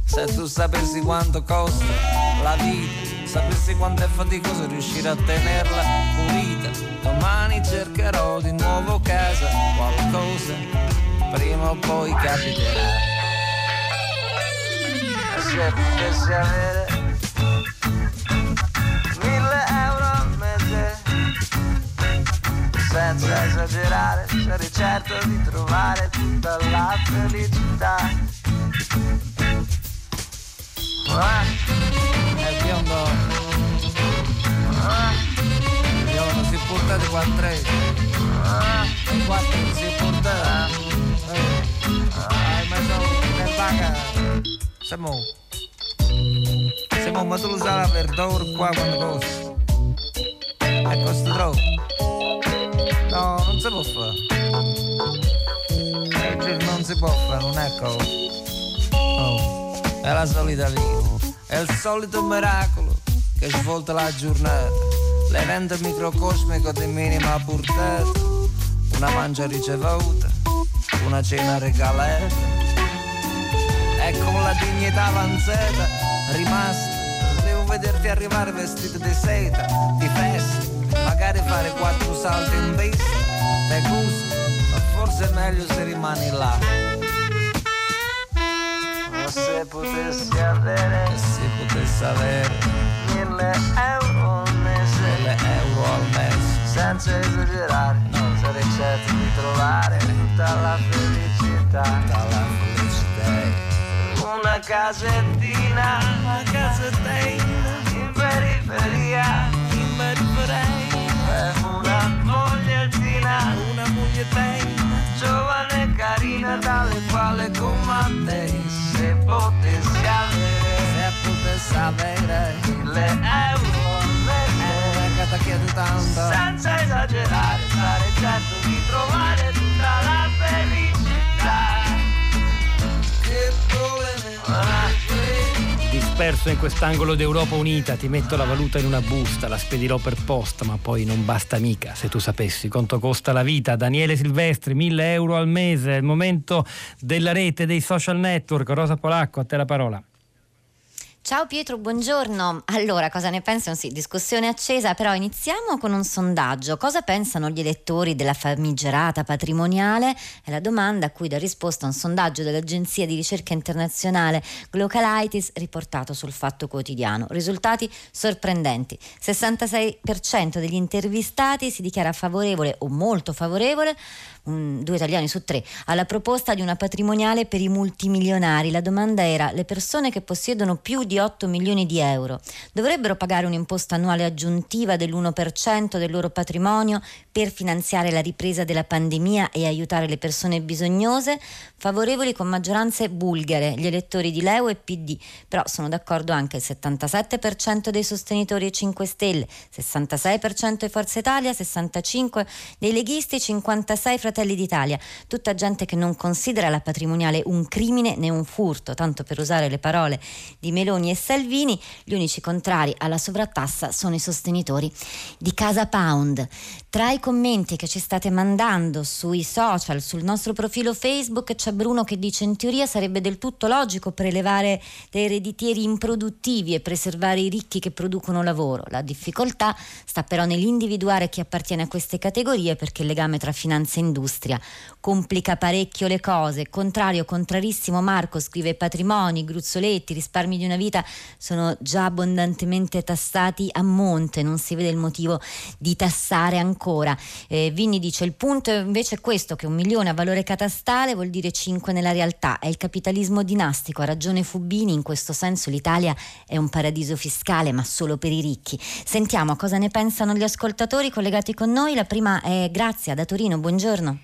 se tu sapessi quanto costa la vita, sapessi quanto è faticoso riuscire a tenerla pulita. Domani cercherò di nuovo casa, qualcosa prima o poi capiterà. Se potessi avere mille euro al mese, senza esagerare, sarei certo di trovare tutta la felicità eh, è biondo. Il biondo si porta di 4 i 4 si porta. Eh, ma sono nel vaga siamo. Siamo ma tu lo sai la verdura qua quando costa e costa troppo no non si può fare. Non si può fare non è cosa è la solita vita, è il solito miracolo che svolta la giornata, l'evento microcosmico di minima portata, una mangia ricevuta, una cena regalata, e con la dignità avanzata rimasta, devo vederti arrivare vestito di seta, di festa, magari fare quattro salti in vista, te gusta, ma forse è meglio se rimani là se potessi avere se potessi avere mille euro al mese. Mille euro al mese. Senza esagerare non sarei certo di trovare tutta la felicità. Tutta la felicità. Una casettina una casettina. in periferia. In periferia. Una mogliettina una mogliettina giovane carina dalle quale comandei se potessi avere, se potessi avere mille euro. Tanto, senza esagerare, sarei certo di trovare tutta la felicità. Che dove disperso in quest'angolo d'Europa unita, ti metto la valuta in una busta, la spedirò per posta, ma poi non basta mica, se tu sapessi quanto costa la vita. Daniele Silvestri, 1000 euro al mese, il momento della rete, dei social network. Rosa Polacco, a te la parola. Ciao Pietro, buongiorno. Allora, cosa ne pensano? Sì, discussione accesa, però iniziamo con un sondaggio. Cosa pensano gli elettori della famigerata patrimoniale? È la domanda a cui dà risposta un sondaggio dell'agenzia di ricerca internazionale Glocalitis riportato sul Fatto Quotidiano. Risultati sorprendenti. 66% degli intervistati si dichiara favorevole o molto favorevole um, due italiani su tre, alla proposta di una patrimoniale per i multimilionari. La domanda era: le persone che possiedono più di 8 milioni di euro dovrebbero pagare un'imposta annuale aggiuntiva dell'1% del loro patrimonio per finanziare la ripresa della pandemia e aiutare le persone bisognose? Favorevoli con maggioranze bulgare, gli elettori di Leo e PD, però sono d'accordo anche il 77% dei sostenitori 5 Stelle, 66% di Forza Italia, 65% dei leghisti, 56% Fratelli d'Italia, tutta gente che non considera la patrimoniale un crimine né un furto, tanto per usare le parole di Meloni e Salvini, gli unici contrari alla sovrattassa sono i sostenitori di Casa Pound. Tra i commenti che ci state mandando sui social, sul nostro profilo Facebook, c'è Bruno che dice in teoria sarebbe del tutto logico prelevare dei redditieri improduttivi e preservare i ricchi che producono lavoro. La difficoltà sta però nell'individuare chi appartiene a queste categorie perché il legame tra finanza e industria complica parecchio le cose. Contrario, contrarissimo Marco scrive patrimoni, gruzzoletti, risparmi di una vita sono già abbondantemente tassati a monte, non si vede il motivo di tassare ancora. Eh, Vinni dice il punto è invece questo che un milione a valore catastale vuol dire 5 nella realtà, è il capitalismo dinastico, ha ragione Fubini, in questo senso l'Italia è un paradiso fiscale ma solo per i ricchi. Sentiamo cosa ne pensano gli ascoltatori collegati con noi, la prima è Grazia da Torino, buongiorno.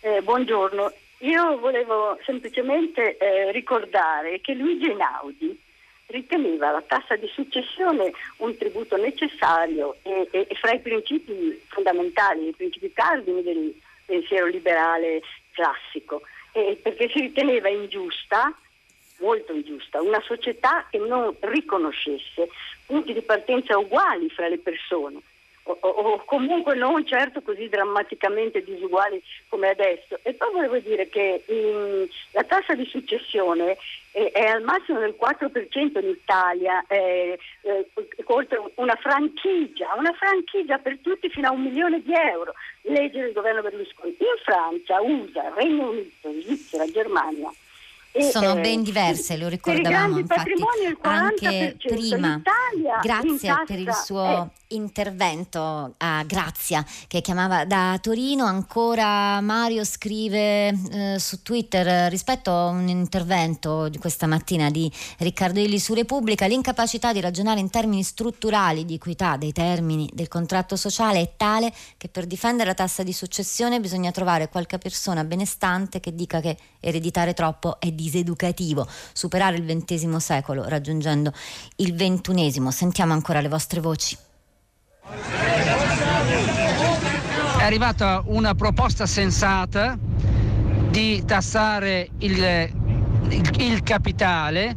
Eh, buongiorno, io volevo semplicemente eh, ricordare che Luigi Einaudi riteneva la tassa di successione un tributo necessario e, e, e fra i principi fondamentali, i principi cardini del pensiero liberale classico, perché si riteneva ingiusta molto ingiusta, una società che non riconoscesse punti di partenza uguali fra le persone o, o, comunque non certo così drammaticamente disuguali come adesso. E poi volevo dire che in, la tassa di successione è, è, al massimo del 4% in Italia, è, è, oltre una franchigia, una franchigia per tutti fino a un milione di euro, legge del governo Berlusconi. In Francia, USA, Regno Unito, Svizzera, Germania sono ben diverse, lo ricordavamo infatti anche prima. Grazie per il suo eh. intervento a Grazia che chiamava da Torino. Ancora Mario scrive eh, su Twitter rispetto a un intervento di questa mattina di Riccardo Illi su Repubblica, l'incapacità di ragionare in termini strutturali di equità dei termini del contratto sociale è tale che per difendere la tassa di successione bisogna trovare qualche persona benestante che dica che ereditare troppo è di diseducativo, superare il XX secolo raggiungendo il XXI. Sentiamo ancora le vostre voci. È arrivata una proposta sensata di tassare il, il, il capitale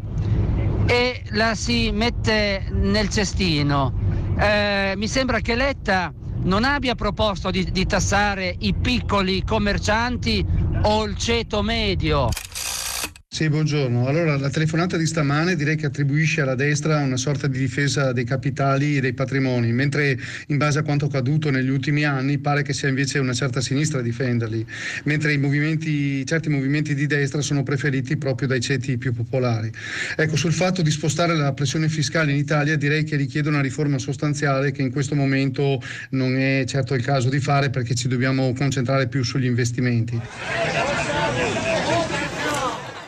e la si mette nel cestino. Eh, mi sembra che Letta non abbia proposto di, di tassare i piccoli commercianti o il ceto medio. Sì, buongiorno. Allora, la telefonata di stamane direi che attribuisce alla destra una sorta di difesa dei capitali e dei patrimoni, mentre in base a quanto accaduto negli ultimi anni pare che sia invece una certa sinistra a difenderli, mentre movimenti, certi movimenti di destra sono preferiti proprio dai ceti più popolari. Ecco, sul fatto di spostare la pressione fiscale in Italia direi che richiede una riforma sostanziale che in questo momento non è certo il caso di fare perché ci dobbiamo concentrare più sugli investimenti.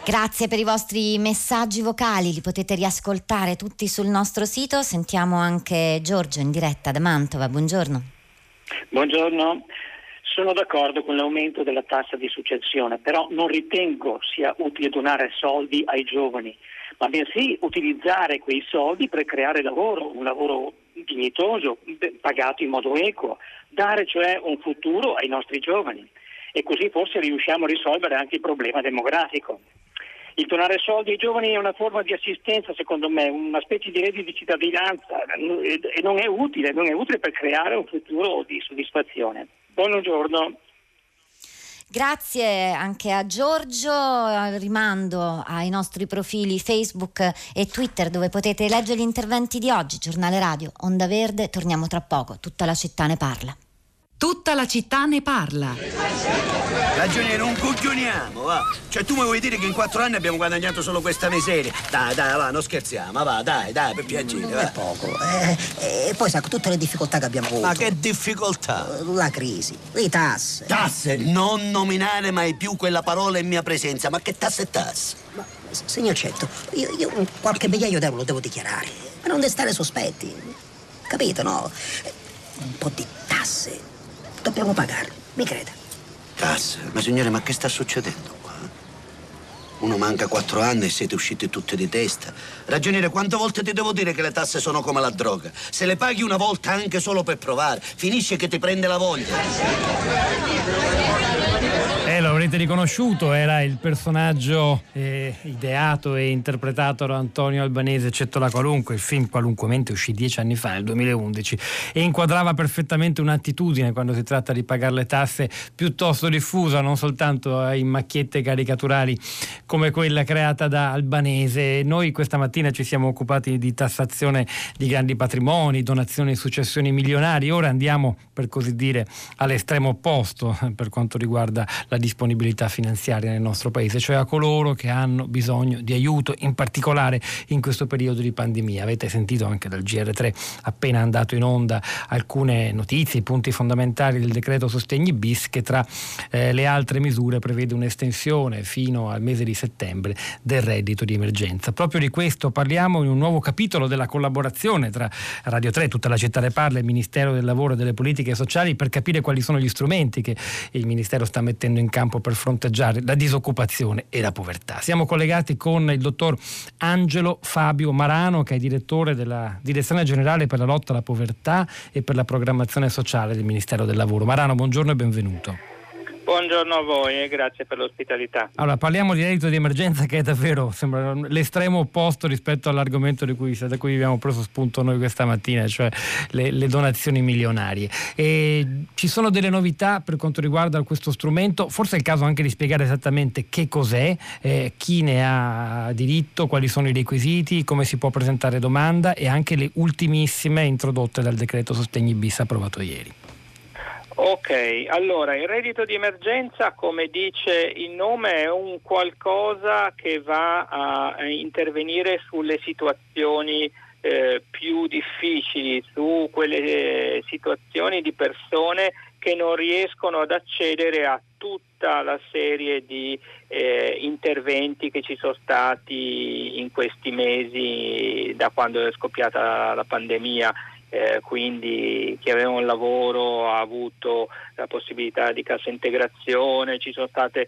Grazie per i vostri messaggi vocali, li potete riascoltare tutti sul nostro sito. Sentiamo anche Giorgio in diretta da Mantova. Buongiorno. Buongiorno. Sono d'accordo con l'aumento della tassa di successione, però non ritengo sia utile donare soldi ai giovani, ma bensì utilizzare quei soldi per creare lavoro, un lavoro dignitoso, pagato in modo equo, dare cioè un futuro ai nostri giovani e così forse riusciamo a risolvere anche il problema demografico. Il donare soldi ai giovani è una forma di assistenza, secondo me, una specie di reddito di cittadinanza e non è utile, non è utile per creare un futuro di soddisfazione. Buongiorno. Grazie anche a Giorgio, rimando ai nostri profili Facebook e Twitter dove potete leggere gli interventi di oggi, giornale radio, Onda Verde, torniamo tra poco, tutta la città ne parla. Tutta la città ne parla. Ragioniere, non coglioniamo, va. Cioè, tu mi vuoi dire che in quattro anni abbiamo guadagnato solo questa miseria? Dai, dai, va, non scherziamo, va, dai, dai, per piacere, va. È poco. Eh, e poi, sa, tutte le difficoltà che abbiamo avuto. Ma che difficoltà? La crisi, le tasse. Tasse? Non nominare mai più quella parola in mia presenza. Ma che tasse e tasse? Ma, signor Cetto, io, io qualche migliaio d'euro lo devo dichiarare. Per non destare sospetti. Capito, no? Un po' di tasse Dobbiamo pagarli, mi creda. Tasse? Ma signore, ma che sta succedendo qua? Uno manca quattro anni e siete usciti tutti di testa. Ragioniere, quante volte ti devo dire che le tasse sono come la droga? Se le paghi una volta anche solo per provare, finisce che ti prende la voglia. Lo l'avrete riconosciuto, era il personaggio eh, ideato e interpretato da Antonio Albanese, eccetto la qualunque, il film qualunquemente uscì dieci anni fa, nel 2011, e inquadrava perfettamente un'attitudine quando si tratta di pagare le tasse piuttosto diffusa, non soltanto in macchiette caricaturali come quella creata da Albanese. Noi questa mattina ci siamo occupati di tassazione di grandi patrimoni, donazioni e successioni milionari, ora andiamo per così dire all'estremo opposto per quanto riguarda la disponibilità finanziaria nel nostro paese, cioè a coloro che hanno bisogno di aiuto, in particolare in questo periodo di pandemia. Avete sentito anche dal GR3 appena andato in onda alcune notizie, i punti fondamentali del decreto sostegni bis che tra eh, le altre misure prevede un'estensione fino al mese di settembre del reddito di emergenza. Proprio di questo parliamo in un nuovo capitolo della collaborazione tra Radio 3, tutta la città ne parla, il Ministero del Lavoro e delle Politiche Sociali per capire quali sono gli strumenti che il Ministero sta mettendo in campo per fronteggiare la disoccupazione e la povertà. Siamo collegati con il dottor Angelo Fabio Marano, che è direttore della Direzione Generale per la lotta alla povertà e per la programmazione sociale del Ministero del Lavoro. Marano, buongiorno e benvenuto. Buongiorno a voi e grazie per l'ospitalità. Allora, parliamo di reddito di emergenza che è davvero l'estremo opposto rispetto all'argomento cui, da cui abbiamo preso spunto noi questa mattina, cioè le, le donazioni milionarie. E ci sono delle novità per quanto riguarda questo strumento, forse è il caso anche di spiegare esattamente che cos'è, eh, chi ne ha diritto, quali sono i requisiti, come si può presentare domanda e anche le ultimissime introdotte dal decreto sostegni bis approvato ieri. Ok, allora il reddito di emergenza, come dice il nome, è un qualcosa che va a intervenire sulle situazioni eh, più difficili, su quelle eh, situazioni di persone che non riescono ad accedere a tutta la serie di eh, interventi che ci sono stati in questi mesi da quando è scoppiata la pandemia eh, quindi chi aveva un lavoro ha avuto la possibilità di cassa integrazione, ci sono state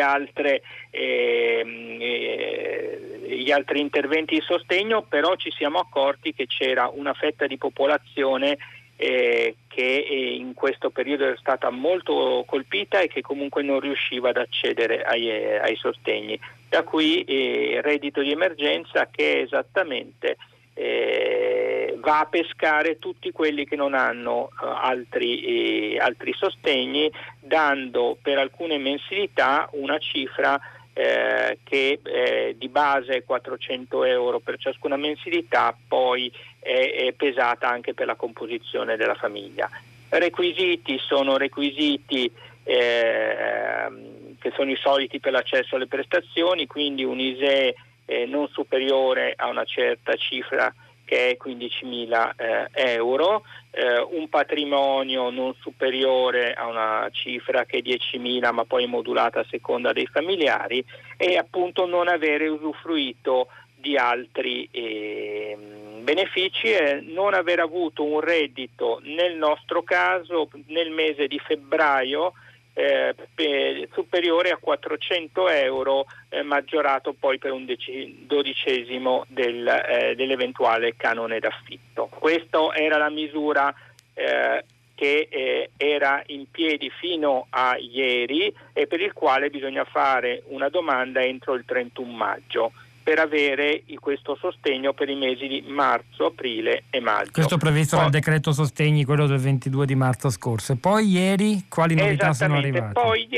altre ehm, eh, gli altri interventi di sostegno, però ci siamo accorti che c'era una fetta di popolazione eh, che eh, in questo periodo è stata molto colpita e che comunque non riusciva ad accedere ai, eh, ai sostegni. Da qui il reddito di emergenza che è esattamente eh, va a pescare tutti quelli che non hanno eh, altri, eh, altri, sostegni, dando per alcune mensilità una cifra eh, che eh, di base è 400 euro per ciascuna mensilità, poi è, è pesata anche per la composizione della famiglia. Requisiti sono requisiti ehm, che sono i soliti per l'accesso alle prestazioni, quindi un ISEE eh, non superiore a una certa cifra che è 15.000 eh, euro, eh, un patrimonio non superiore a una cifra che è 10.000 ma poi modulata a seconda dei familiari e appunto non avere usufruito di altri eh, benefici e non aver avuto un reddito nel nostro caso nel mese di febbraio eh, superiore a 400 euro eh, maggiorato poi per un dec- dodicesimo del, eh, dell'eventuale canone d'affitto. Questa era la misura eh, che eh, era in piedi fino a ieri e per il quale bisogna fare una domanda entro il 31 maggio per avere questo sostegno per i mesi di marzo, aprile e maggio. Questo previsto dal decreto sostegni, quello del 22 di marzo scorso. E poi ieri quali novità sono arrivate? Poi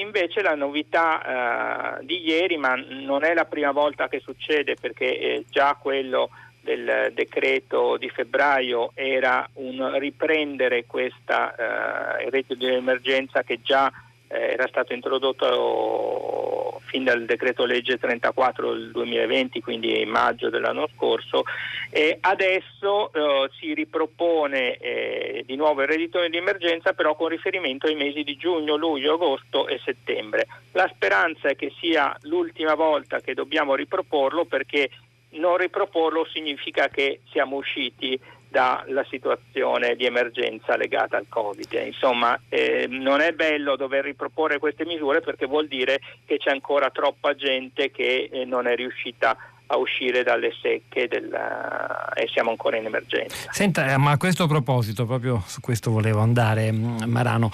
invece la novità uh, di ieri, ma non è la prima volta che succede perché eh, già quello del decreto di febbraio era un riprendere questa, uh, reddito di emergenza che già eh, era stato introdotto fin dal decreto legge 34 del 2020, quindi maggio dell'anno scorso, e adesso eh, si ripropone eh, di nuovo il reddito di emergenza però con riferimento ai mesi di giugno, luglio, agosto e settembre. La speranza è che sia l'ultima volta che dobbiamo riproporlo perché non riproporlo significa che siamo usciti dalla situazione di emergenza legata al Covid. Insomma, eh, non è bello dover riproporre queste misure perché vuol dire che c'è ancora troppa gente che eh, non è riuscita a uscire dalle secche della, e siamo ancora in emergenza. Senta, eh, ma a questo proposito, proprio su questo volevo andare, mm, Marano,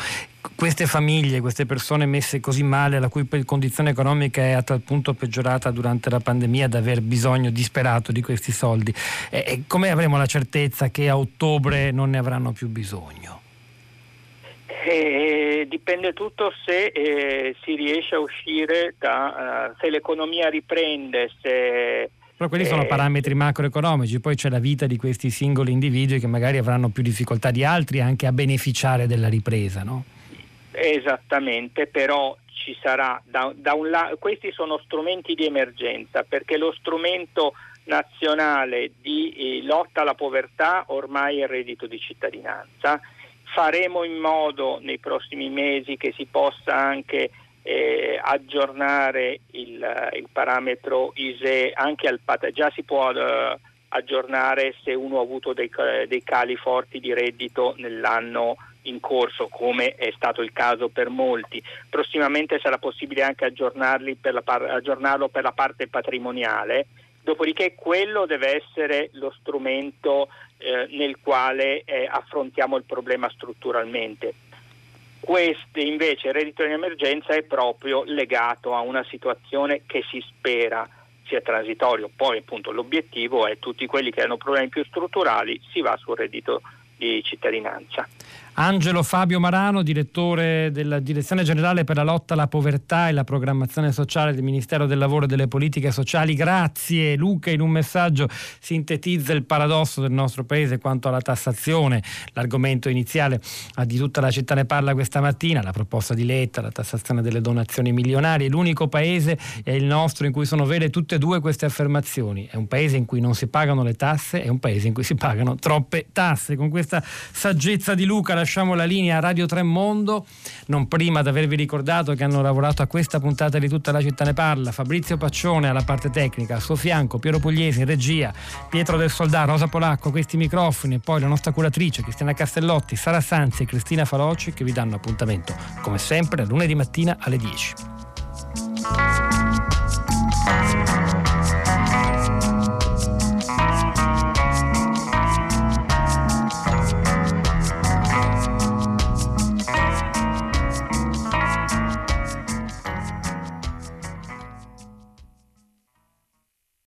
queste famiglie, queste persone messe così male, la cui condizione economica è a tal punto peggiorata durante la pandemia da aver bisogno disperato di questi soldi, eh, come avremo la certezza che a ottobre non ne avranno più bisogno? Eh, dipende tutto se eh, si riesce a uscire da, uh, se l'economia riprende, se... Però quelli sono eh, parametri macroeconomici, poi c'è la vita di questi singoli individui che magari avranno più difficoltà di altri anche a beneficiare della ripresa, no? Esattamente, però ci sarà da, da un lato, questi sono strumenti di emergenza perché lo strumento nazionale di eh, lotta alla povertà ormai è il reddito di cittadinanza. Faremo in modo nei prossimi mesi che si possa anche eh, aggiornare il, il, parametro ISE anche al già si può eh, aggiornare se uno ha avuto dei, dei, cali forti di reddito nell'anno in corso come è stato il caso per molti prossimamente sarà possibile anche per la, aggiornarlo per la parte patrimoniale dopodiché quello deve essere lo strumento eh, nel quale eh, affrontiamo il problema strutturalmente. Questo invece, il reddito di emergenza è proprio legato a una situazione che si spera sia transitorio, poi appunto l'obiettivo è tutti quelli che hanno problemi più strutturali si va sul reddito di cittadinanza. Angelo Fabio Marano, direttore della Direzione Generale per la lotta alla povertà e la programmazione sociale del Ministero del Lavoro e delle Politiche Sociali. Grazie Luca, in un messaggio sintetizza il paradosso del nostro Paese quanto alla tassazione, l'argomento iniziale di tutta la città ne parla questa mattina, la proposta di Letta, la tassazione delle donazioni milionarie. L'unico Paese è il nostro in cui sono vere tutte e due queste affermazioni. È un Paese in cui non si pagano le tasse, è un Paese in cui si pagano troppe tasse. Con questa saggezza di Luca lasciamo la linea a Radio 3 Mondo, non prima di avervi ricordato che hanno lavorato a questa puntata di tutta la città ne parla, Fabrizio Paccione alla parte tecnica, a suo fianco Piero Pugliesi in regia, Pietro del Soldà, Rosa Polacco, questi microfoni e poi la nostra curatrice Cristiana Castellotti, Sara Sanzi e Cristina Faloci che vi danno appuntamento come sempre lunedì mattina alle 10.